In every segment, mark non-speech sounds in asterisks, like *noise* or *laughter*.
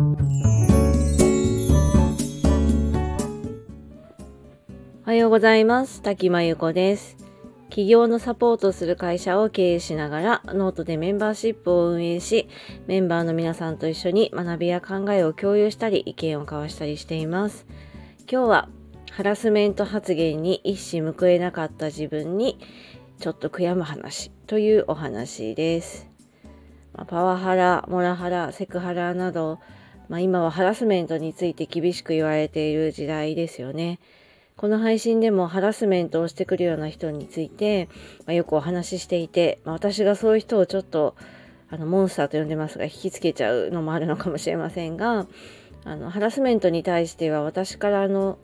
おはようございます。滝真由子です。企業のサポートする会社を経営しながらノートでメンバーシップを運営しメンバーの皆さんと一緒に学びや考えを共有したり意見を交わしたりしています。今日はハラスメント発言に一矢報えなかった自分にちょっと悔やむ話というお話です。ま、パワハラ、モラハラ、セクハラなど、まあ、今はハラスメントについて厳しく言われている時代ですよね。この配信でもハラスメントをしてくるような人について、まあ、よくお話ししていて、まあ、私がそういう人をちょっとあのモンスターと呼んでますが引きつけちゃうのもあるのかもしれませんがあのハラスメントに対しては私からの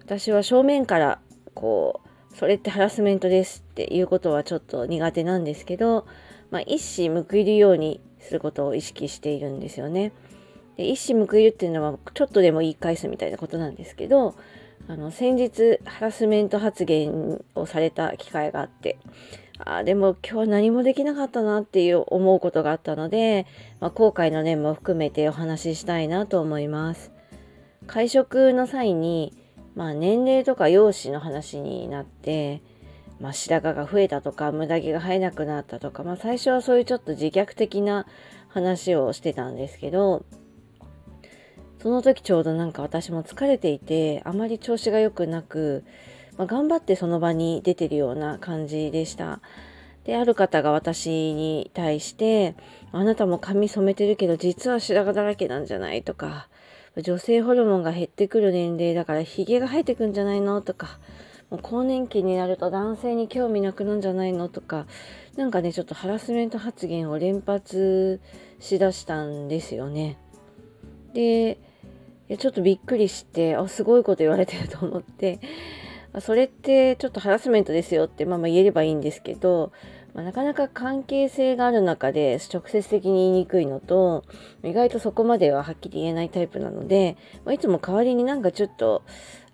私は正面からこうそれってハラスメントですっていうことはちょっと苦手なんですけど、まあ、一矢報いるようにすることを意識しているんですよね。で一矢報いるっていうのはちょっとでも言い返すみたいなことなんですけどあの先日ハラスメント発言をされた機会があってあでも今日は何もできなかったなっていう思うことがあったので、まあ、後悔の念も含めてお話ししたいなと思います。会食の際にまあ年齢とか容姿の話になって、まあ、白髪が増えたとか無駄毛が生えなくなったとか、まあ、最初はそういうちょっと自虐的な話をしてたんですけどその時ちょうどなんか私も疲れていてあまり調子が良くなく、まあ、頑張ってその場に出てるような感じでした。である方が私に対して「あなたも髪染めてるけど実は白髪だらけなんじゃない?」とか女性ホルモンが減ってくる年齢だからヒゲが生えてくんじゃないのとかもう更年期になると男性に興味なくなるんじゃないのとかなんかねちょっとハラスメント発言を連発しだしたんですよね。でちょっとびっくりしてあすごいこと言われてると思ってそれってちょっとハラスメントですよってまあまあ言えればいいんですけどまあ、なかなか関係性がある中で直接的に言いにくいのと意外とそこまでははっきり言えないタイプなので、まあ、いつも代わりになんかちょっと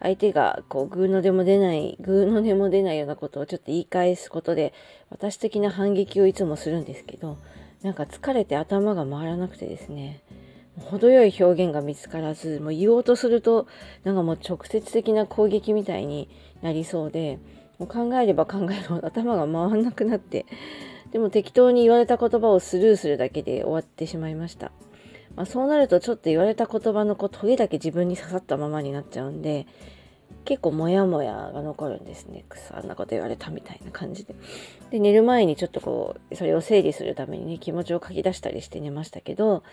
相手がこうグーのでも出ないグーのでも出ないようなことをちょっと言い返すことで私的な反撃をいつもするんですけどなんか疲れて頭が回らなくてですね。程よい表現が見つからずもう言おうとするとなんかもう直接的な攻撃みたいになりそうでもう考えれば *laughs* 考えるほど頭が回んなくなってでも適当に言われた言葉をスルーするだけで終わってしまいました、まあ、そうなるとちょっと言われた言葉のこうトゲだけ自分に刺さったままになっちゃうんで結構モヤモヤが残るんですね。くそ、あんなこと言われたみたいな感じで。で、寝る前にちょっとこう、それを整理するためにね、気持ちを書き出したりして寝ましたけど、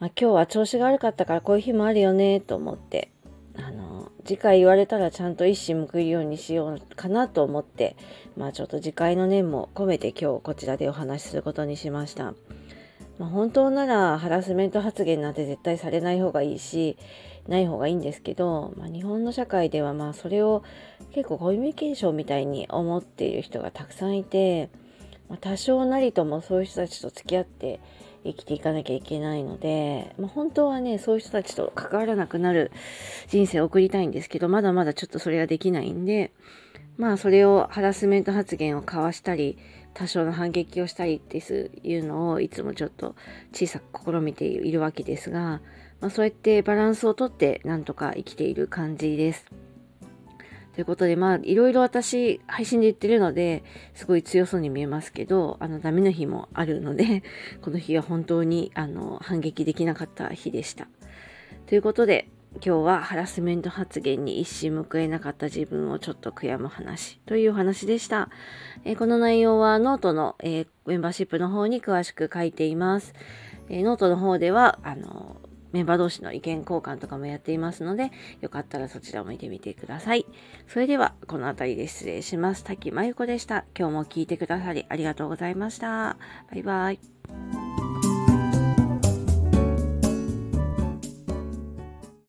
まあ、今日は調子が悪かったからこういう日もあるよね、と思って、あの、次回言われたらちゃんと一矢報いるようにしようかなと思って、まあちょっと次回の念も込めて今日こちらでお話しすることにしました。まあ、本当ならハラスメント発言なんて絶対されない方がいいし、ない方がいいんですけど、まあ、日本の社会ではまあそれを結構コミュニケーションみたいに思っている人がたくさんいて、まあ、多少なりともそういう人たちと付き合って生きていかなきゃいけないので、まあ、本当はねそういう人たちと関わらなくなる人生を送りたいんですけどまだまだちょっとそれができないんでまあそれをハラスメント発言を交わしたり多少の反撃をしたりっていうのをいつもちょっと小さく試みているわけですが、まあ、そうやってバランスをとってなんとか生きている感じです。ということで、まあ、いろいろ私、配信で言ってるので、すごい強そうに見えますけど、あの、ダメな日もあるので、*laughs* この日は本当に、あの、反撃できなかった日でした。ということで、今日はハラスメント発言に一矢報えなかった自分をちょっと悔やむ話というお話でした。えー、この内容はノートの、えー、メンバーシップの方に詳しく書いています。えー、ノートの方では、あの、メンバー同士の意見交換とかもやっていますので、よかったらそちらも見てみてください。それでは、この辺りで失礼します。滝真由子でした。今日も聞いてくださりありがとうございました。バイバイ。